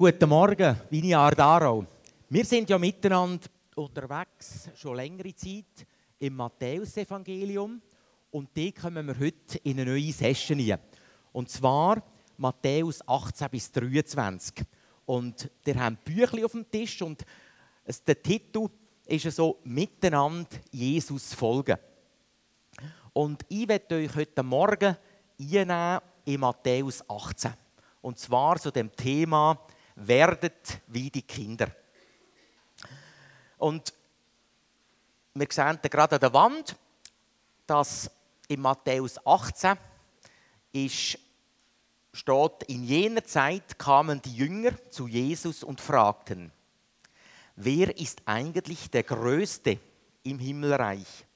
Guten Morgen, Viniar Darau. Wir sind ja miteinander unterwegs, schon längere Zeit, im Matthäusevangelium. Und die kommen wir heute in eine neue Session rein. Und zwar Matthäus 18 bis 23. Und wir haben Büchlein auf dem Tisch und der Titel ist so «Miteinander Jesus folgen». Und ich werde euch heute Morgen einnehmen in Matthäus 18. Und zwar zu dem Thema «Werdet wie die Kinder». Und wir sehen gerade an der Wand, dass in Matthäus 18 ist, steht, in jener Zeit kamen die Jünger zu Jesus und fragten, wer ist eigentlich der Größte im Himmelreich?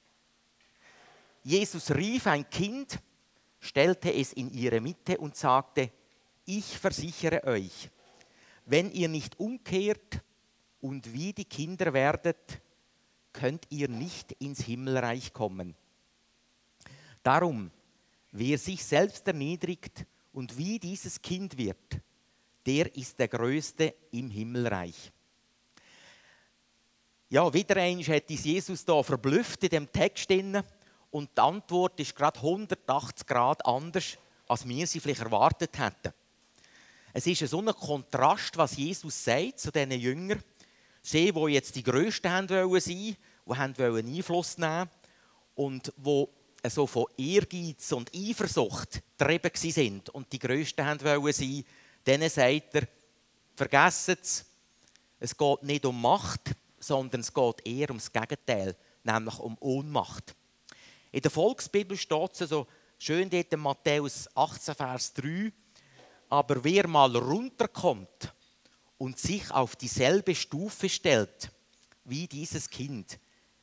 Jesus rief ein Kind, stellte es in ihre Mitte und sagte, ich versichere euch, wenn ihr nicht umkehrt und wie die Kinder werdet, könnt ihr nicht ins Himmelreich kommen. Darum, wer sich selbst erniedrigt und wie dieses Kind wird, der ist der Größte im Himmelreich. Ja, wieder einmal hat Jesus da verblüfft in dem Text und die Antwort ist gerade 180 Grad anders, als wir sie vielleicht erwartet hätten. Es ist so ein Kontrast, was Jesus sagt zu diesen Jüngern. Sie, die jetzt die Größten haben wollen die wollen Einfluss nehmen und wo so von Ehrgeiz und Eifersucht getrieben sind und die Größten haben wollen sein, denen sagt er, vergessen es, es geht nicht um Macht, sondern es geht eher ums Gegenteil, nämlich um Ohnmacht. In der Volksbibel steht es so schön dort in Matthäus 18, Vers 3, aber wer mal runterkommt und sich auf dieselbe Stufe stellt wie dieses Kind,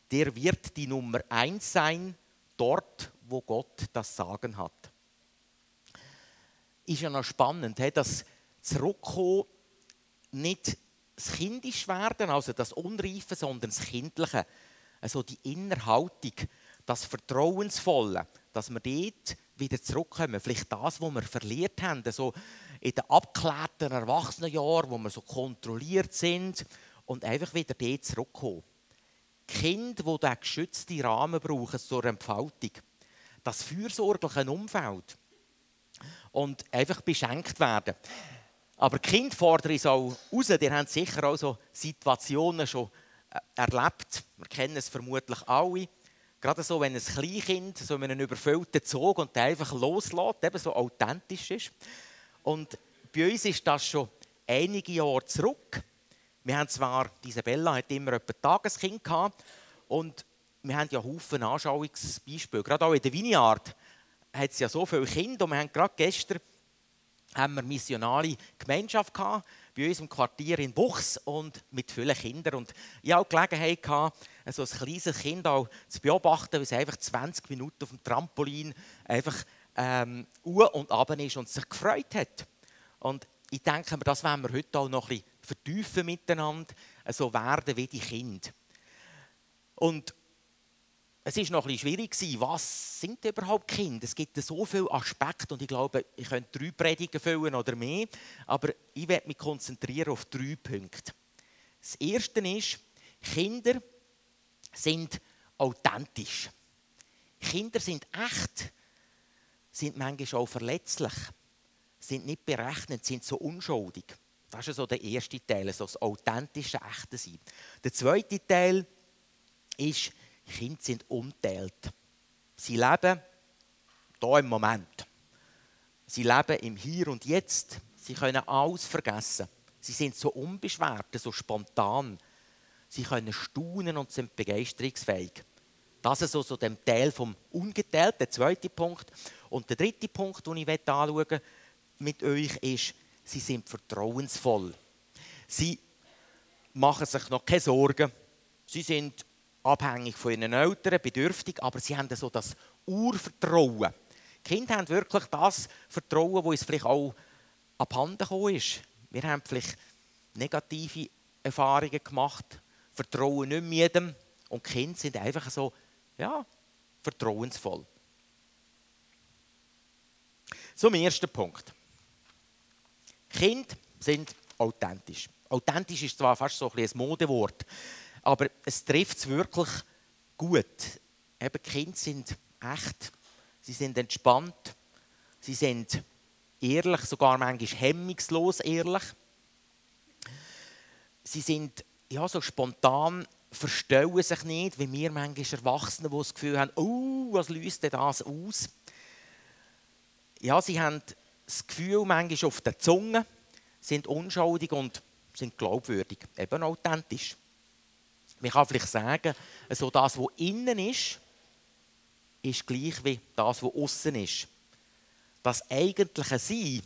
der wird die Nummer eins sein, dort, wo Gott das Sagen hat. Ist ja noch spannend, dass Zurückkommen nicht das Kindisch werden, also das Unreife, sondern das Kindliche. Also die Innerhaltung, das Vertrauensvolle, dass wir dort wieder zurückkommen. Vielleicht das, was wir verliert haben, so in den abgeklärten Erwachsenenjahren, wo wir so kontrolliert sind und einfach wieder dort zurückkommen. Kinder, die diesen geschützten Rahmen brauchen zur Entfaltung. Das fürsorgliche Umfeld. Und einfach beschenkt werden. Aber die Kinder fordern uns auch raus. Die haben sicher auch so Situationen schon äh, erlebt. Wir kennen es vermutlich alle Gerade so, wenn ein Kleinkind so in einem überfüllten Zug und der einfach loslässt, eben so authentisch ist. Und bei uns ist das schon einige Jahre zurück. Wir haben zwar, Isabella hat immer ein Tageskind gehabt und wir haben ja Haufen Anschauungsbeispiele. Gerade auch in der Vineyard hat es ja so viele Kinder und wir haben gerade gestern haben wir missionale Gemeinschaft gehabt, bei uns im Quartier in Buchs und mit vielen Kindern. Und ich hatte auch Gelegenheit, gehabt, so ein kleines Kind auch zu beobachten, wie es einfach 20 Minuten auf dem Trampolin einfach ähm, und ab ist und sich gefreut hat. Und ich denke mir, das werden wir heute auch noch ein bisschen vertiefen miteinander, so werden wie die Kinder. Und es war noch bisschen schwierig, was sind überhaupt Kinder? Es gibt so viele Aspekte und ich glaube, ich könnte drei Predigen füllen oder mehr, aber ich werde mich konzentrieren auf drei Punkte. Das erste ist, Kinder sind authentisch. Kinder sind echt, sind manchmal auch verletzlich, sind nicht berechnet, sind so unschuldig. Das ist so der erste Teil, so das authentische, echte Sein. Der zweite Teil ist, Kinder sind unteilt. Sie leben hier im Moment. Sie leben im Hier und Jetzt. Sie können alles vergessen. Sie sind so unbeschwert, so spontan. Sie können staunen und sind begeisterungsfähig. Das ist also dem Teil vom Ungeteilt, der zweite Punkt. Und der dritte Punkt, den ich anschauen mit euch, ist, sie sind vertrauensvoll. Sie machen sich noch keine Sorgen. Sie sind abhängig von ihren Eltern, bedürftig, aber sie haben so das Urvertrauen. Die Kinder haben wirklich das Vertrauen, das uns vielleicht auch abhanden gekommen ist. Wir haben vielleicht negative Erfahrungen gemacht, vertrauen nicht mehr jedem und die Kinder sind einfach so, ja, vertrauensvoll. Zum ersten Punkt. Kinder sind authentisch. Authentisch ist zwar fast so ein, ein Modewort, aber es trifft es wirklich gut. Eben, Kinder sind echt, sie sind entspannt, sie sind ehrlich, sogar manchmal hemmungslos ehrlich. Sie sind ja, so spontan, verstellen sich nicht, wie wir manchmal Erwachsene, die das Gefühl haben, oh, was löst denn das aus? Ja, sie haben das Gefühl manchmal auf der Zunge, sind unschuldig und sind glaubwürdig, eben authentisch. Man kann vielleicht sagen, also das, was innen ist, ist gleich wie das, was außen ist. Das eigentliche Sein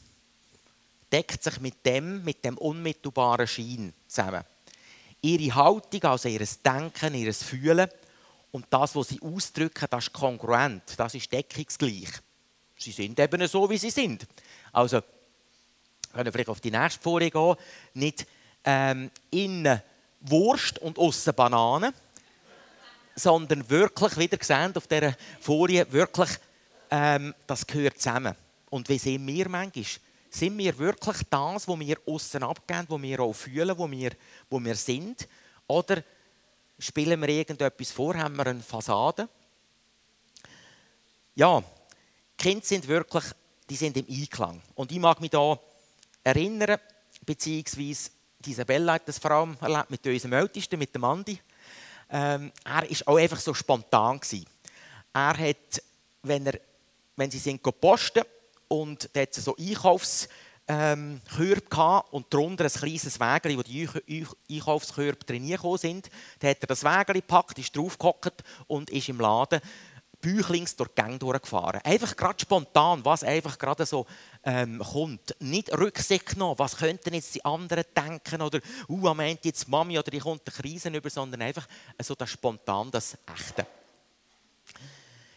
deckt sich mit dem, mit dem unmittelbaren Schein zusammen. Ihre Haltung, also ihr Denken, ihr Fühlen und das, was sie ausdrücken, das ist kongruent, das ist deckungsgleich. Sie sind eben so, wie sie sind. Also, können wir vielleicht auf die nächste Folie gehen, nicht ähm, innen Wurst und außen Banane, sondern wirklich, wieder gesehen auf dieser Folie, wirklich, ähm, das gehört zusammen. Und wie sehen wir manchmal? Sind wir wirklich das, was wir außen abgeben, was wir auch fühlen, wo wir, wo wir sind? Oder spielen wir irgendetwas vor, haben wir eine Fassade? Ja, Kinder sind wirklich die sind im Einklang. Und ich mag mich da erinnern, beziehungsweise Isabella hat das vor allem erlebt mit unserem Ältesten, mit dem Andi. Ähm, er war auch einfach so spontan. Gewesen. Er hat, wenn, er, wenn sie sind posten und hat so Einkaufskörbe ähm, und darunter ein kleines Wägeli, wo die Einkaufskörbe drin sind. Da hat er das Wägeli gepackt, ist draufgehockt und ist im Laden büchlings durch die Gänge durchgefahren. Einfach gerade spontan, was einfach gerade so ähm, kommt. Nicht Rücksicht genommen, was könnten jetzt die anderen denken oder uh, am Ende jetzt Mami oder ich kommt eine Krise über, sondern einfach so das spontan, das Echte.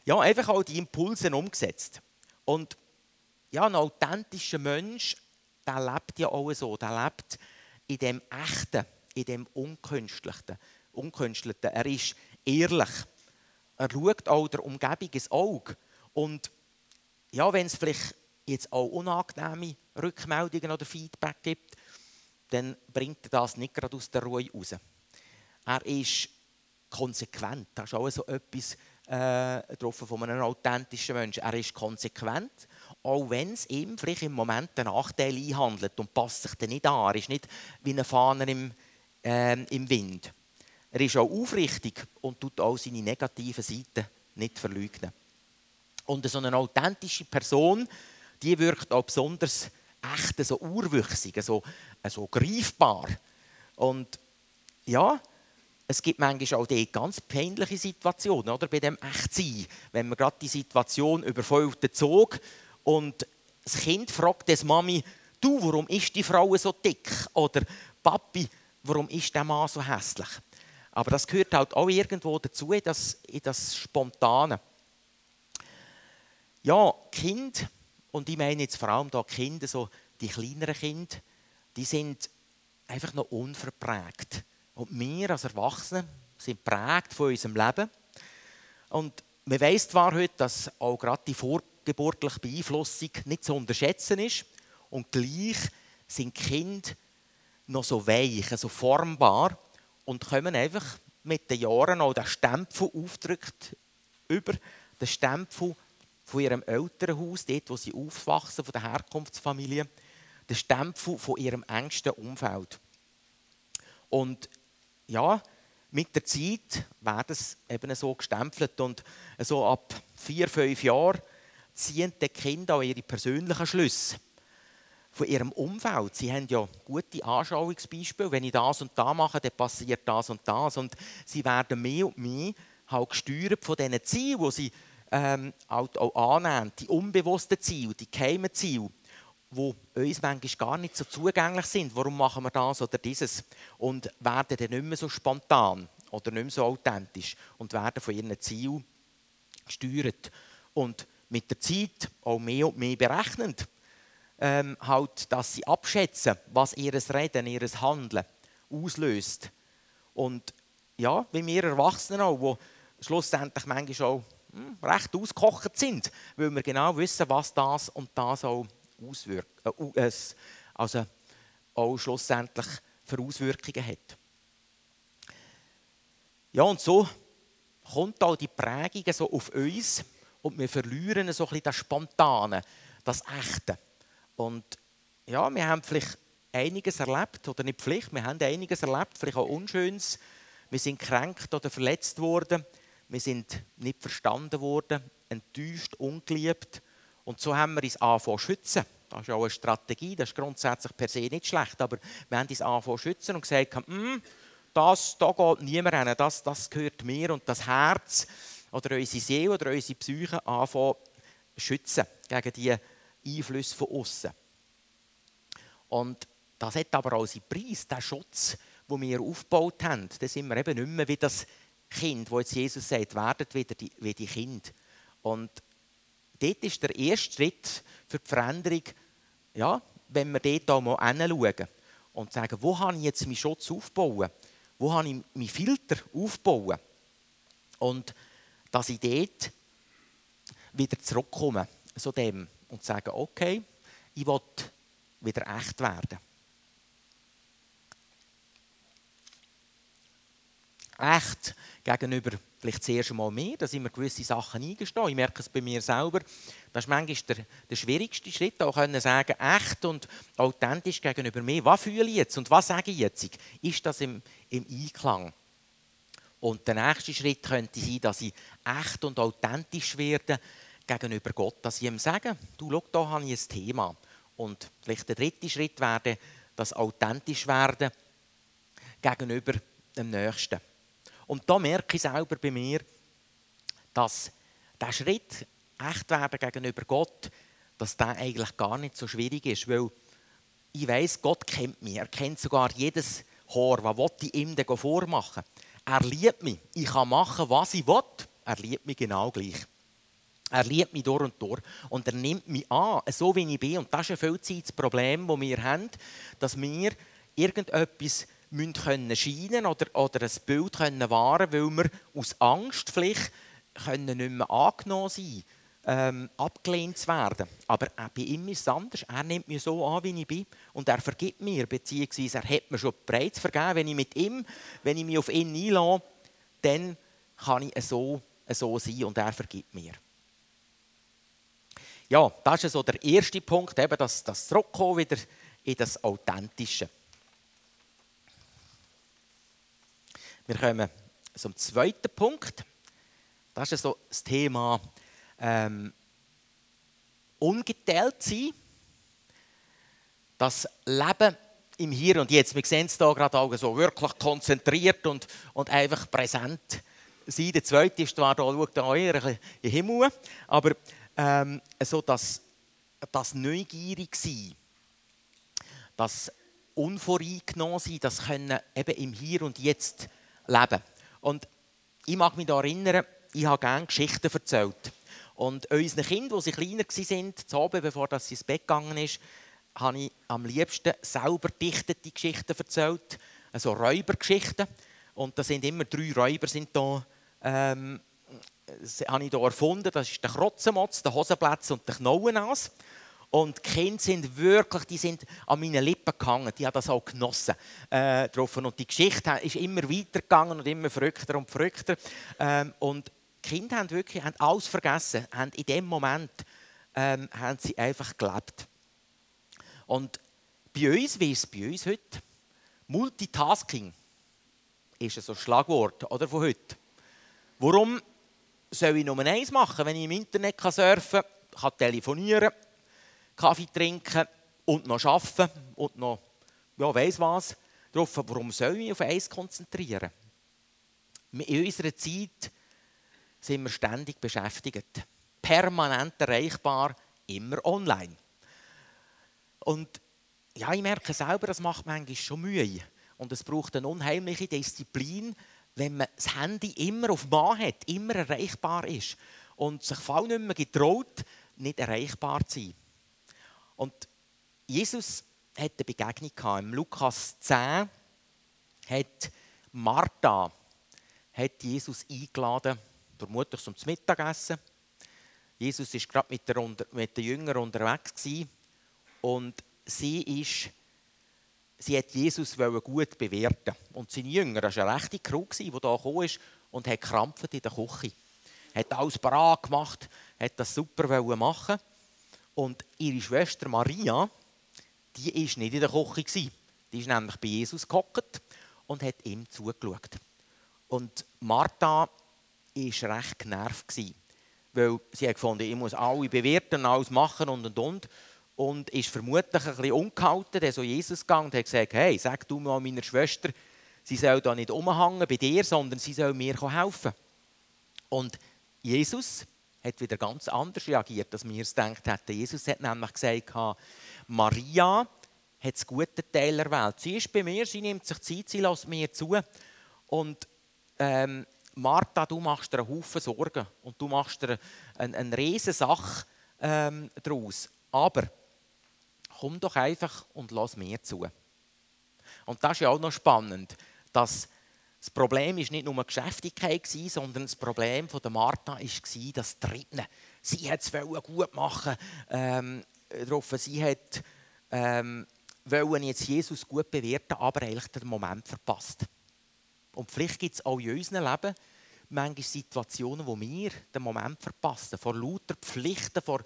Ja, einfach auch die Impulse umgesetzt. Und ja, ein authentischer Mensch, der lebt ja auch so, der lebt in dem Echten, in dem Unkünstlichen. Unkünstelten. Er ist ehrlich er schaut auch der Umgebung ins Auge. Und ja, wenn es vielleicht jetzt auch unangenehme Rückmeldungen oder Feedback gibt, dann bringt er das nicht gerade aus der Ruhe raus. Er ist konsequent. Das ist auch so etwas äh, von einem authentischen Menschen. Er ist konsequent, auch wenn es ihm vielleicht im Moment einen Nachteil einhandelt und passt sich dann nicht an. Er ist nicht wie ein Fahner im, äh, im Wind. Er ist auch aufrichtig und tut auch seine negativen Seiten nicht verleugnen. Und so eine authentische Person, die wirkt auch besonders echt, so urwüchsig, so, so greifbar. Und ja, es gibt manchmal auch die ganz peinliche Situationen, oder, bei dem Echtsein. Wenn man gerade die Situation überfällt den Zug und das Kind fragt das Mami, du, warum ist die Frau so dick? Oder Papi, warum ist der Mann so hässlich? Aber das gehört halt auch irgendwo dazu, in das, in das Spontane. Ja, Kind, und ich meine jetzt vor allem da Kinder, so die kleineren Kinder, die sind einfach noch unverprägt. Und wir als Erwachsene sind prägt von unserem Leben. Und man weiß zwar heute, dass auch gerade die vorgeburtliche Beeinflussung nicht zu unterschätzen ist. Und gleich sind Kinder noch so weich, so formbar und kommen einfach mit den Jahren auch den Stempel aufdrückt über den Stempel von ihrem Elternhaus, dort wo sie aufwachsen, von der Herkunftsfamilie, den Stempel von ihrem engsten Umfeld. Und ja, mit der Zeit wird es eben so gestempelt und so ab vier, fünf Jahren ziehen die Kinder auch ihre persönlichen Schlüsse von ihrem Umfeld. Sie haben ja gute Anschauungsbeispiele. Wenn ich das und das mache, dann passiert das und das. Und sie werden mehr und mehr halt gesteuert von diesen Zielen, die sie ähm, halt auch annehmen. Die unbewussten Ziele, die geheimen Ziele, die uns manchmal gar nicht so zugänglich sind. Warum machen wir das oder dieses? Und werden dann nicht mehr so spontan oder nicht mehr so authentisch und werden von ihren Zielen gesteuert. Und mit der Zeit auch mehr und mehr berechnend ähm, halt, dass sie abschätzen, was ihr Reden, ihr Handeln auslöst. Und ja, wie wir Erwachsenen auch, die schlussendlich manchmal auch hm, recht ausgekocht sind, weil wir genau wissen, was das und das auch auswirkt, äh, also auch schlussendlich für Auswirkungen hat. Ja, und so kommt all die Prägungen so auf uns und wir verlieren so ein bisschen das Spontane, das Echte. Und ja, wir haben vielleicht einiges erlebt, oder nicht vielleicht, wir haben einiges erlebt, vielleicht auch Unschönes. Wir sind kränkt oder verletzt worden, wir sind nicht verstanden worden, enttäuscht, ungeliebt. Und so haben wir uns angefangen zu schützen. Das ist auch eine Strategie, das ist grundsätzlich per se nicht schlecht, aber wir haben uns angefangen zu schützen und gesagt, hm, das, da geht niemand hin, das, das gehört mir und das Herz oder unsere Seele oder unsere Psyche anfangen zu schützen gegen die Einflüsse von außen. Und das hat aber auch seinen Preis, der Schutz, den wir aufgebaut haben. Da sind wir eben nicht mehr wie das Kind, wo jetzt Jesus sagt, werdet wieder die, wie die Kinder. Und dort ist der erste Schritt für die Veränderung, ja, wenn wir dort auch mal hinschauen und sagen, wo habe ich jetzt meinen Schutz aufbauen? Wo habe ich meinen Filter aufbauen? Und dass ich dort wieder zurückkomme zu dem und sage, okay, ich will wieder echt werden. Echt gegenüber vielleicht zuerst einmal mir, dass ich mir gewisse Sachen eingestehe. Ich merke es bei mir selber. Das ist manchmal der, der schwierigste Schritt, auch können sagen, echt und authentisch gegenüber mir. Was fühle ich jetzt und was sage ich jetzt? Ist das im, im Einklang? Und der nächste Schritt könnte sein, dass ich echt und authentisch werde gegenüber Gott. Dass ich ihm sage, du, schau, da habe ich ein Thema. Und vielleicht der dritte Schritt wäre, das authentisch werden gegenüber dem Nächsten. Und da merke ich selber bei mir, dass der Schritt, echt werden gegenüber Gott, dass der eigentlich gar nicht so schwierig ist, weil ich weiß, Gott kennt mich. Er kennt sogar jedes Haar. Was ich ihm vormachen? Er liebt mich. Ich kann machen, was ich will. Er liebt mich genau gleich. Er liebt mich durch und durch. Und er nimmt mich an, so wie ich bin. Und das ist ja viel das Problem, das wir haben, dass wir irgendetwas müssen können scheinen oder, oder ein Bild können wahren weil wir aus Angst vielleicht können nicht mehr angenommen sein ähm, abgelehnt zu werden. Aber auch bei ihm ist es anders. Er nimmt mich so an, wie ich bin. Und er vergibt mir, beziehungsweise er hat mir schon bereits vergeben. Wenn ich mit ihm, wenn ich mich auf ihn einlasse, dann kann ich so, so sein und er vergibt mir. Ja, das ist so der erste Punkt, eben das, das Zurückkommen wieder in das Authentische. Wir kommen zum zweiten Punkt. Das ist so das Thema ähm, ungeteilt sein. Das Leben im Hier und Jetzt. Wir sehen es hier gerade auch so wirklich konzentriert und, und einfach präsent sein. Der zweite ist zwar da, schaut da eher in den Himmel, aber ähm, so das, das neugierig sein, das unvoreingenommen sein, das können eben im Hier und Jetzt leben. Und ich mag mich da erinnern, ich habe gerne Geschichten erzählt. Und unseren Kindern, sie kleiner waren, zu Abend, bevor sie ins Bett gegangen ist, habe ich am liebsten selber dichtete Geschichten erzählt, also Räubergeschichten. Und da sind immer drei Räuber sind da, ähm, habe ich hier erfunden. Das ist der Krotzenmotz, der Hosenplatz und der Knauenas. Und die Kinder sind wirklich, die sind an meinen Lippen gehangen. Die haben das auch genossen. Äh, und die Geschichte ist immer weitergegangen und immer verrückter und verrückter. Ähm, und die Kinder haben wirklich haben alles vergessen. Haben in dem Moment ähm, haben sie einfach gelebt. Und bei uns, wie ist es bei uns heute? Multitasking ist so ein Schlagwort oder, von heute. Warum soll ich nur eins machen, wenn ich im Internet surfen kann, kann telefonieren kann, Kaffee trinken und noch arbeiten und noch, ja, weiss was, darauf, warum soll ich mich auf eins konzentrieren? In unserer Zeit sind wir ständig beschäftigt, permanent erreichbar, immer online. Und ja, ich merke selber, das macht manchmal schon Mühe. Und es braucht eine unheimliche Disziplin, wenn man das Handy immer auf Mann hat, immer erreichbar ist und sich voll nicht mehr getraut, nicht erreichbar zu sein. Und Jesus hat eine Begegnung gehabt. Im Lukas 10 hat Martha hat Jesus eingeladen, vermutlich zum Mittagessen. Jesus ist gerade mit, der, mit den Jüngern unterwegs gewesen, und sie ist sie hat Jesus gut bewerten Und seine Jünger, das war eine rechte Crew, die hier gekommen ist und hat krampft in der Küche. Hat alles parat gemacht, hat das super machen Und ihre Schwester Maria, die war nicht in der Küche. Die ist nämlich bei Jesus gehockt und hat ihm zugeschaut. Und Martha war recht genervt, weil sie gefunden, ich muss alle bewerten, alles machen und und und. Und ist vermutlich ein bisschen ungehalten, der so Jesus gegangen und hat gesagt, hey, sag du mal meiner Schwester, sie soll da nicht umhängen bei dir, sondern sie soll mir helfen. Und Jesus hat wieder ganz anders reagiert, als wir es gedacht hätten. Jesus hat nämlich gesagt, Maria hat das gute Teil erwählt. Sie ist bei mir, sie nimmt sich Zeit, sie lässt mir zu. Und ähm, Martha, du machst dir einen Haufen Sorgen und du machst dir eine, eine riesige Sache ähm, daraus. Aber komm doch einfach und lass mir zu. Und das ist ja auch noch spannend, dass das Problem ist nicht nur Geschäftigkeit sondern das Problem von der Martha war das Dritten. Sie hat es gut machen ähm, Sie hat ähm, wollen jetzt Jesus gut bewerten, aber eigentlich den Moment verpasst. Und vielleicht gibt es auch in unserem Leben manchmal Situationen, wo wir den Moment verpassen, vor lauter Pflichten, vor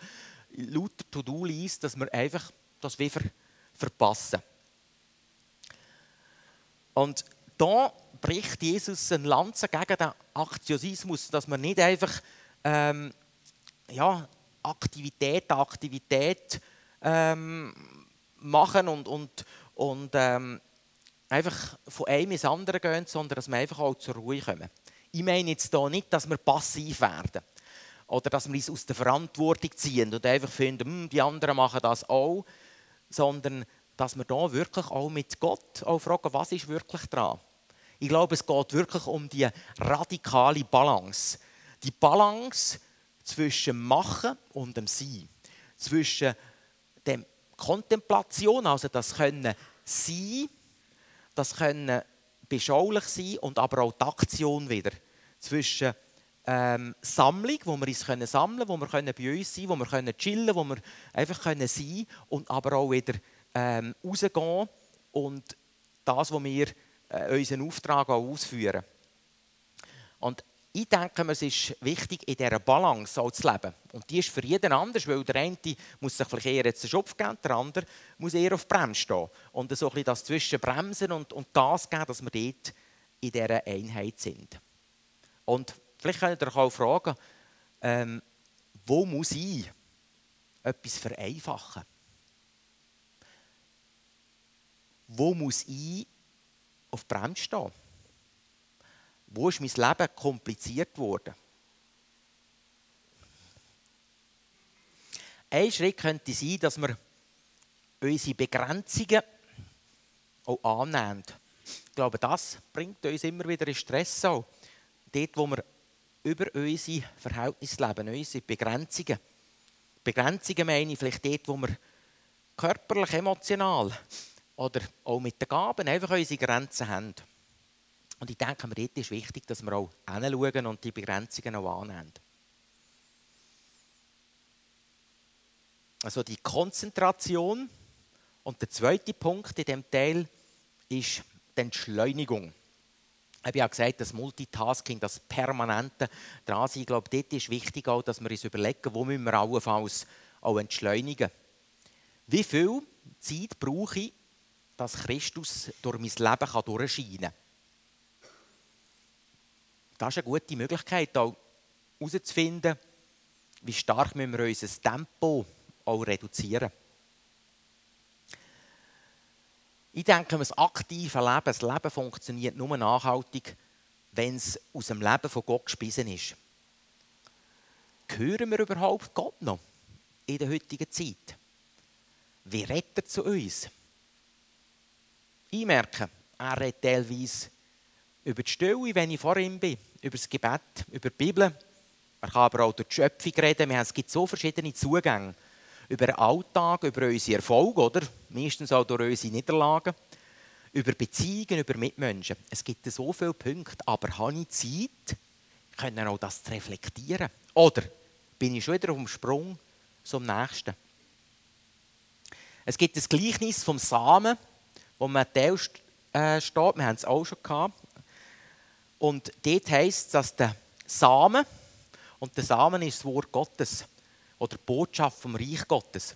lauter To-Do-List, dass wir einfach das wir verpassen. Und da bricht Jesus eine Lanze gegen den Aktiosismus, dass man nicht einfach ähm, ja, Aktivität, Aktivität ähm, machen und, und, und ähm, einfach von einem ins andere gehen, sondern dass wir einfach auch zur Ruhe kommen. Ich meine jetzt hier nicht, dass wir passiv werden oder dass wir uns aus der Verantwortung ziehen und einfach finden, hm, die anderen machen das auch, sondern dass wir da wirklich auch mit Gott auch fragen, was ist wirklich dran. Ich glaube, es geht wirklich um die radikale Balance. Die Balance zwischen Machen und dem Sein. Zwischen dem Kontemplation, also das können sein, das können beschaulich sein und aber auch die Aktion wieder. Zwischen ähm, Sammlung, wo wir uns können sammeln können, wo wir können bei uns sein können, wo wir können chillen wo wir einfach können sein und aber auch wieder ähm, rausgehen und das, was wir äh, unseren Auftrag auch ausführen. Und ich denke, es ist wichtig, in dieser Balance auch zu leben. Und die ist für jeden anders, weil der eine muss sich vielleicht eher jetzt einen Schopf geben, der andere muss eher auf Bremse stehen. Und so ein bisschen das zwischen Bremsen und, und Gas geben, dass wir dort in dieser Einheit sind. Und vielleicht könnt ihr euch auch fragen, ähm, wo muss ich etwas vereinfachen? Wo muss ich auf Bremse stehen? Wo ist mein Leben kompliziert worden? Ein Schritt könnte sein, dass wir unsere Begrenzungen auch annehmen. Ich glaube, das bringt uns immer wieder in Stress auch. Dort, wo wir über unsere Verhältnisse leben, unsere Begrenzungen. Begrenzungen meine ich vielleicht dort, wo wir körperlich, emotional oder auch mit den Gaben einfach unsere Grenzen haben. Und ich denke mir, ist wichtig, dass wir auch hinschauen und die Begrenzungen auch annehmen. Also die Konzentration. Und der zweite Punkt in diesem Teil ist die Entschleunigung. Ich habe ja gesagt, das Multitasking, das permanente dran Ich glaube, dort ist wichtig auch, dass wir uns überlegen, wo müssen wir allenfalls auch entschleunigen. Wie viel Zeit brauche ich, dass Christus durch mein Leben durchscheinen kann? Das ist eine gute Möglichkeit, auch herauszufinden, wie stark wir unser Tempo auch reduzieren Ich denke, das aktive Leben, das Leben funktioniert nur nachhaltig, wenn es aus dem Leben von Gott gespissen ist. Hören wir überhaupt Gott noch in der heutigen Zeit? Wie redet er zu uns? Ich merke, er redet teilweise über die Stille, wenn ich vor ihm bin über das Gebet, über die Bibel. Man kann aber auch durch die Schöpfung reden. Es gibt so verschiedene Zugänge. Über den Alltag, über unsere Erfolge, oder? Meistens auch durch unsere Niederlagen. Über Beziehungen, über Mitmenschen. Es gibt so viele Punkte, aber habe ich Zeit, können auch das reflektieren? Oder bin ich schon wieder auf dem Sprung zum Nächsten? Es gibt das Gleichnis vom Samen wo Matthäus äh, steht. Wir haben es auch schon gehabt. Und dort heisst es, dass der Samen, und der Samen ist das Wort Gottes, oder die Botschaft vom Reich Gottes,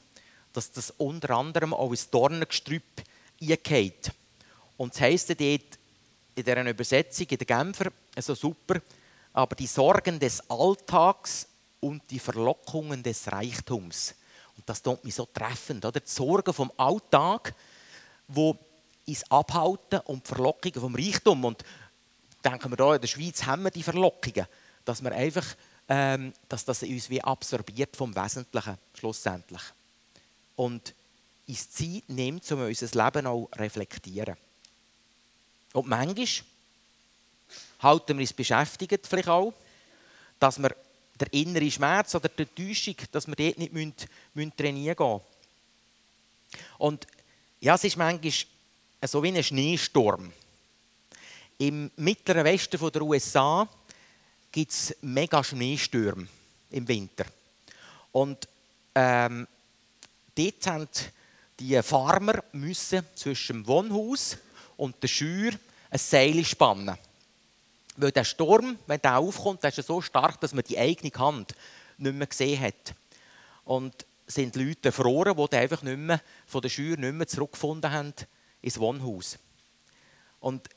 dass das unter anderem auch ins Dornengestrüpp eingeht. Und es heisst dort in dieser Übersetzung, in der Genfer, so super, aber die Sorgen des Alltags und die Verlockungen des Reichtums. Und das tut mich so treffend, oder? Die Sorgen vom Alltag, wo ins Abhalten und die Verlockungen vom Reichtum. Und denken wir hier in der Schweiz haben wir die Verlockungen, dass wir einfach, ähm, dass das uns wie absorbiert vom Wesentlichen schlussendlich. Und uns Zeit nimmt, um unser Leben auch reflektieren. Und manchmal halten wir uns beschäftigt, vielleicht auch, dass wir der innere Schmerz oder die Täuschung, dass wir dort nicht müssen, müssen trainieren gehen Und ja, es ist manchmal so wie ein Schneesturm. Im mittleren Westen der USA gibt es mega Schneestürme im Winter. Und ähm, dort haben die Farmer müssen zwischen dem Wohnhaus und der Schür ein Seil spannen. Weil der Sturm, wenn der aufkommt, der ist so stark, dass man die eigene Hand nicht mehr gesehen hat. Und sind Leute erfroren, die einfach nicht mehr von der Schür nicht mehr zurückgefunden haben ins Wohnhaus. Und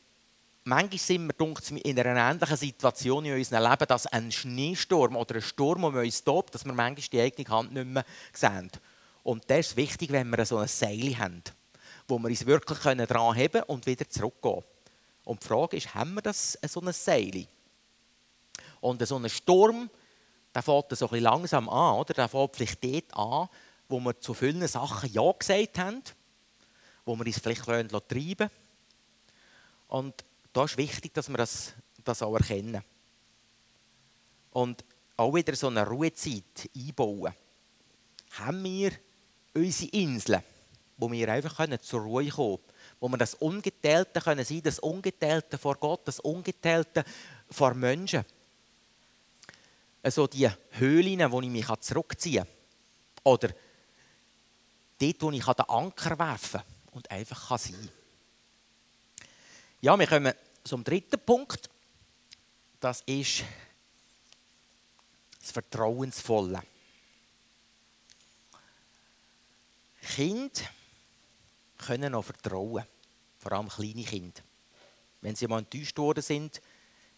manchmal sind wir in einer ähnlichen Situation in unserem Leben, dass ein Schneesturm oder ein Sturm um uns tobt, dass wir manchmal die eigene Hand nicht mehr sehen. Und das ist wichtig, wenn wir so ein Seil haben, wo wir uns wirklich dran heben und wieder zurückgehen können. Und die Frage ist, haben wir das, äh, so ein Seil? Und so ein Sturm, der fängt so ein langsam an, oder? Der fängt vielleicht dort an, wo wir zu vielen Sachen Ja gesagt haben, wo wir uns vielleicht treiben lassen. Und da ist wichtig, dass wir das, das auch erkennen. Und auch wieder so eine Ruhezeit einbauen. Haben wir unsere Inseln, wo wir einfach zur Ruhe kommen können wo wir das Ungeteilte können sein, das Ungeteilte vor Gott, das Ungeteilte vor Menschen. Also die Höhlen, wo ich mich zurückziehen kann. Oder dort, wo ich den Anker werfen kann und einfach sein kann. Ja, wir kommen zum dritten Punkt. Das ist das Vertrauensvolle. Kind können noch vertrauen. Vor allem kleine Kinder. Wenn sie mal enttäuscht worden sind,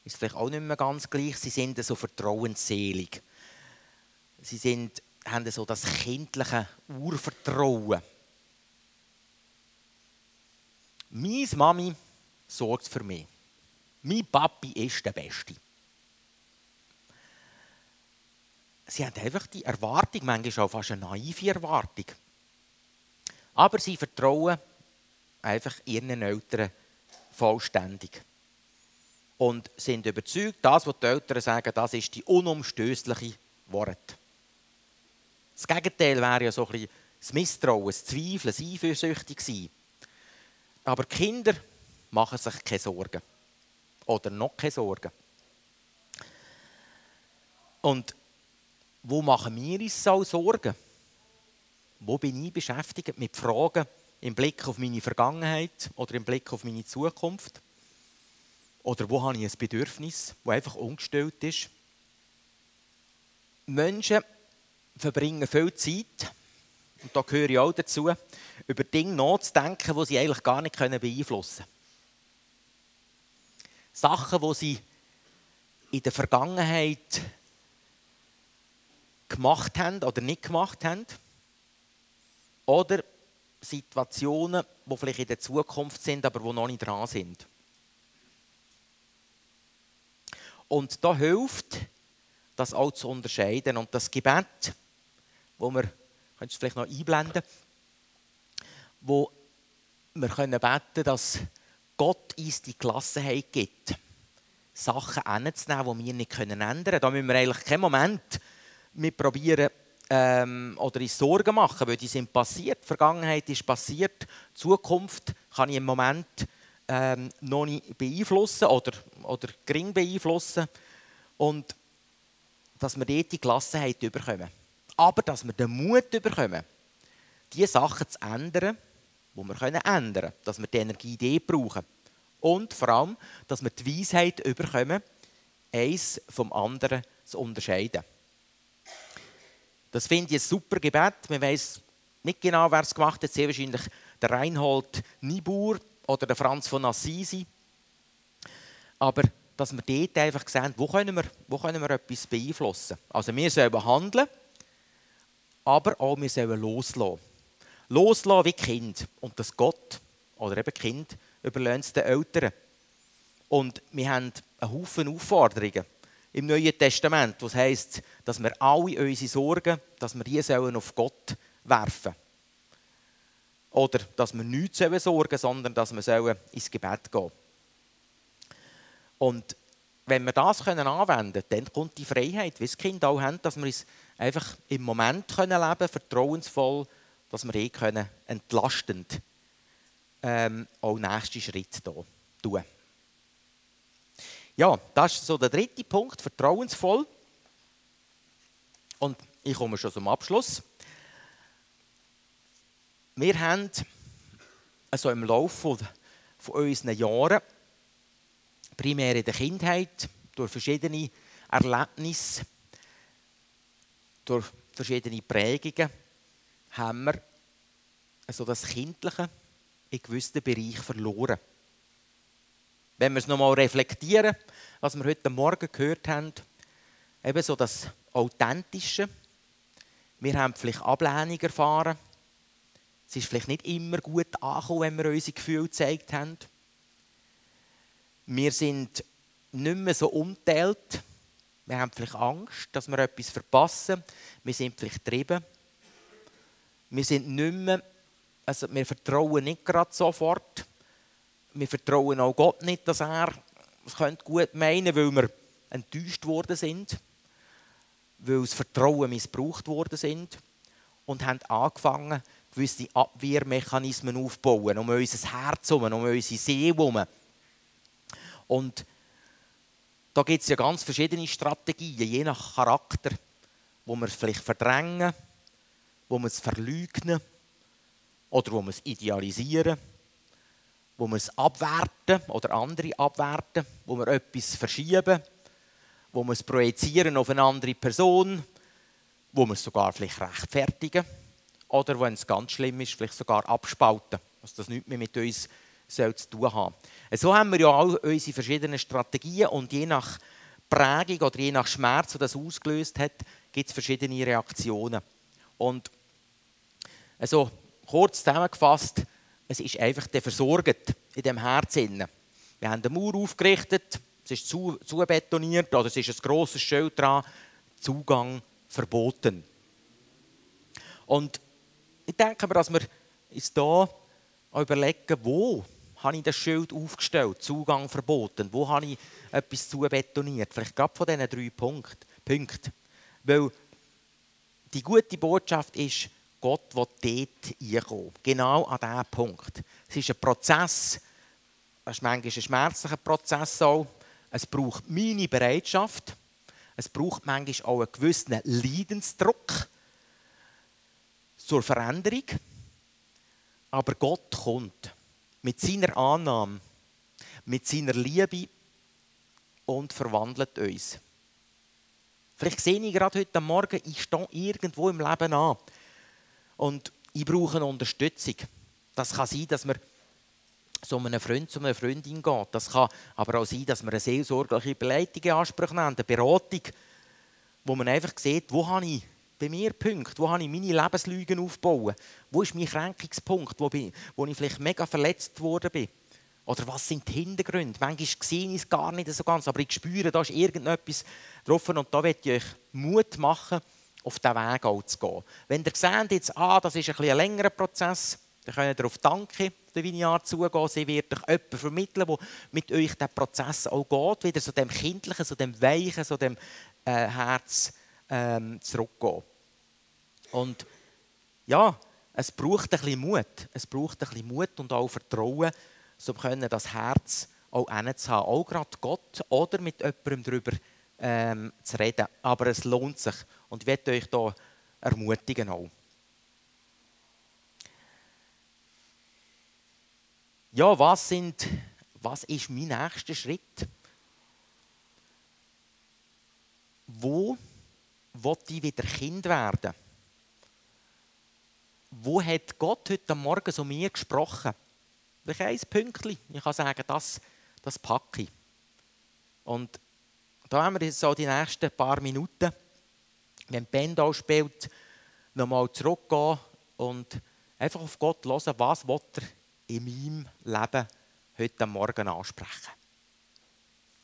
ist es vielleicht auch nicht mehr ganz gleich. Sie sind so vertrauensselig. Sie sind, haben so das kindliche Urvertrauen. Meine Mami sorgt für mich. Mein Papi ist der Beste. Sie haben einfach die Erwartung, manchmal auch fast eine naive Erwartung. Aber sie vertrauen einfach ihren Eltern vollständig. Und sind überzeugt, das, was die Eltern sagen, das ist die unumstößliche Wort. Das Gegenteil wäre ja so ein bisschen das Misstrauen, das Zweifeln, das Eifersüchtig sein. Aber Kinder machen sich keine Sorgen. Oder noch keine Sorgen. Und wo machen wir uns so Sorgen? Wo bin ich beschäftigt mit Fragen im Blick auf meine Vergangenheit oder im Blick auf meine Zukunft? Oder wo habe ich ein Bedürfnis, das einfach ungestellt ist? Menschen verbringen viel Zeit, und da gehöre ich auch dazu, über Dinge nachzudenken, die sie eigentlich gar nicht beeinflussen können. Sachen, die sie in der Vergangenheit gemacht haben oder nicht gemacht haben. Oder Situationen, die vielleicht in der Zukunft sind, aber die noch nicht dran sind. Und da hilft, das auch zu unterscheiden. Und das Gebet, wo wir, könntest du vielleicht noch einblenden, wo wir können beten, dass Gott uns die Gelassenheit gibt, Sachen anzunehmen, die wir nicht ändern können. Da müssen wir eigentlich keinen Moment mit probieren, ähm, oder uns Sorgen machen, weil die sind passiert. Die Vergangenheit ist passiert. Die Zukunft kann ich im Moment ähm, noch nicht beeinflussen oder, oder gering beeinflussen. Und dass wir dort die Gelassenheit überkommen. Aber dass wir den Mut überkommen, diese Sachen zu ändern die wir ändern können, dass wir die Energie die brauchen. Und vor allem, dass wir die Weisheit bekommen, eins vom anderen zu unterscheiden. Das finde ich ein super Gebet. Man weiß nicht genau, wer es gemacht hat. Sehr wahrscheinlich der Reinhold Niebuhr oder der Franz von Assisi. Aber dass wir dort einfach sehen, wo können wir, wo können wir etwas beeinflussen. Also wir sollen handeln, aber auch wir sollen loslassen. Loslassen wie Kind. Und das Gott oder eben Kind überlässt es den Eltern. Und wir haben einen Haufen Aufforderungen im Neuen Testament, was heißt, dass wir alle unsere Sorgen, dass wir die sollen auf Gott werfen. Oder dass wir nichts sorgen sollen, sondern dass wir ins Gebet gehen. Und wenn wir das anwenden können, dann kommt die Freiheit, wie das Kind auch haben, dass wir uns einfach im Moment können leben vertrauensvoll, dass wir eh können, entlastend ähm, auch nächste Schritt hier tun. Ja, das ist so der dritte Punkt, vertrauensvoll. Und ich komme schon zum Abschluss. Wir haben also im Laufe von unseren Jahren primär in der Kindheit, durch verschiedene Erlebnisse, durch verschiedene Prägungen, haben wir also das Kindliche in gewissen Bereichen verloren. Wenn wir es nochmal reflektieren, was wir heute Morgen gehört haben, eben so das Authentische. Wir haben vielleicht Ablehnung erfahren. Es ist vielleicht nicht immer gut angekommen, wenn wir unsere Gefühle gezeigt haben. Wir sind nicht mehr so umteilt. Wir haben vielleicht Angst, dass wir etwas verpassen. Wir sind vielleicht getrieben. Wir sind nicht mehr, also wir vertrauen nicht gerade sofort. Wir vertrauen auch Gott nicht, dass er es könnte gut meinen, weil wir enttäuscht worden sind, weil das Vertrauen missbraucht worden sind und haben angefangen, gewisse Abwehrmechanismen aufzubauen, um unser Herz herum, um unsere Seele herum. Und da gibt es ja ganz verschiedene Strategien, je nach Charakter, wo wir es vielleicht verdrängen, wo wir es verleugnen oder wo wir es idealisieren, wo wir es abwerten oder andere abwerten, wo wir etwas verschieben, wo wir es projizieren auf eine andere Person, wo wir es sogar vielleicht rechtfertigen oder wenn es ganz schlimm ist, vielleicht sogar abspalten, was das nichts mehr mit uns zu tun haben. So haben wir ja all unsere verschiedenen Strategien und je nach Prägung oder je nach Schmerz, der das ausgelöst hat, gibt es verschiedene Reaktionen. Und also, kurz zusammengefasst, es ist einfach der versorgt in dem Herz. Wir haben den Mauer aufgerichtet, es ist zu, zu betoniert oder es ist ein grosses Schild dran, Zugang verboten. Und ich denke mir, dass wir uns hier überlegen, wo habe ich das Schild aufgestellt, Zugang verboten? Wo habe ich etwas zubetoniert? Vielleicht gerade von diesen drei Punkten. Weil die gute Botschaft ist, Gott will dort einkommen. Genau an diesem Punkt. Es ist ein Prozess, es ist manchmal ein schmerzlicher Prozess auch. Es braucht meine Bereitschaft. Es braucht manchmal auch einen gewissen Leidensdruck zur Veränderung. Aber Gott kommt mit seiner Annahme, mit seiner Liebe und verwandelt uns. Vielleicht sehe ich gerade heute Morgen, ich stehe irgendwo im Leben an und ich brauche Unterstützung. Das kann sein, dass man zu einem Freund, zu einer Freundin geht. Das kann aber auch sein, dass man eine seelsorgliche Beleidigung in Anspruch nimmt, eine Beratung, wo man einfach sieht, wo habe ich bei mir Punkte, wo habe ich meine Lebenslügen aufgebaut, wo ist mein Kränkungspunkt, wo, bin, wo ich vielleicht mega verletzt worden bin. Oder was sind die Hintergründe? Manchmal sehe ich es gar nicht so ganz, aber ich spüre, da ist irgendetwas drauf und da möchte ich euch Mut machen, auf diesen Weg auch zu gehen. Wenn ihr seht, jetzt, ah, das ist ein, ein längerer Prozess, dann könnt ihr auf Danke der Vineyard zugehen. Sie wird euch jemanden vermitteln, der mit euch diesen Prozess auch geht, wieder so dem Kindlichen, so dem Weichen, so dem äh, Herz ähm, zurückgehen. Und ja, es braucht ein bisschen Mut. Es braucht ein bisschen Mut und auch Vertrauen, um das Herz auch zu haben. Auch gerade Gott oder mit jemandem darüber ähm, zu reden. Aber es lohnt sich. Und ich euch hier ermutigen auch. ja, was, sind, was ist mein nächster Schritt? Wo will ich wieder Kind werden? Wo hat Gott heute Morgen zu mir gesprochen? Vielleicht ein Pünktchen. Ich kann sagen, das, das packe ich. Und da haben wir so die nächsten paar Minuten, wenn Ben da spielt, nochmal zurückgehen und einfach auf Gott hören, was will er in meinem Leben heute Morgen ansprechen.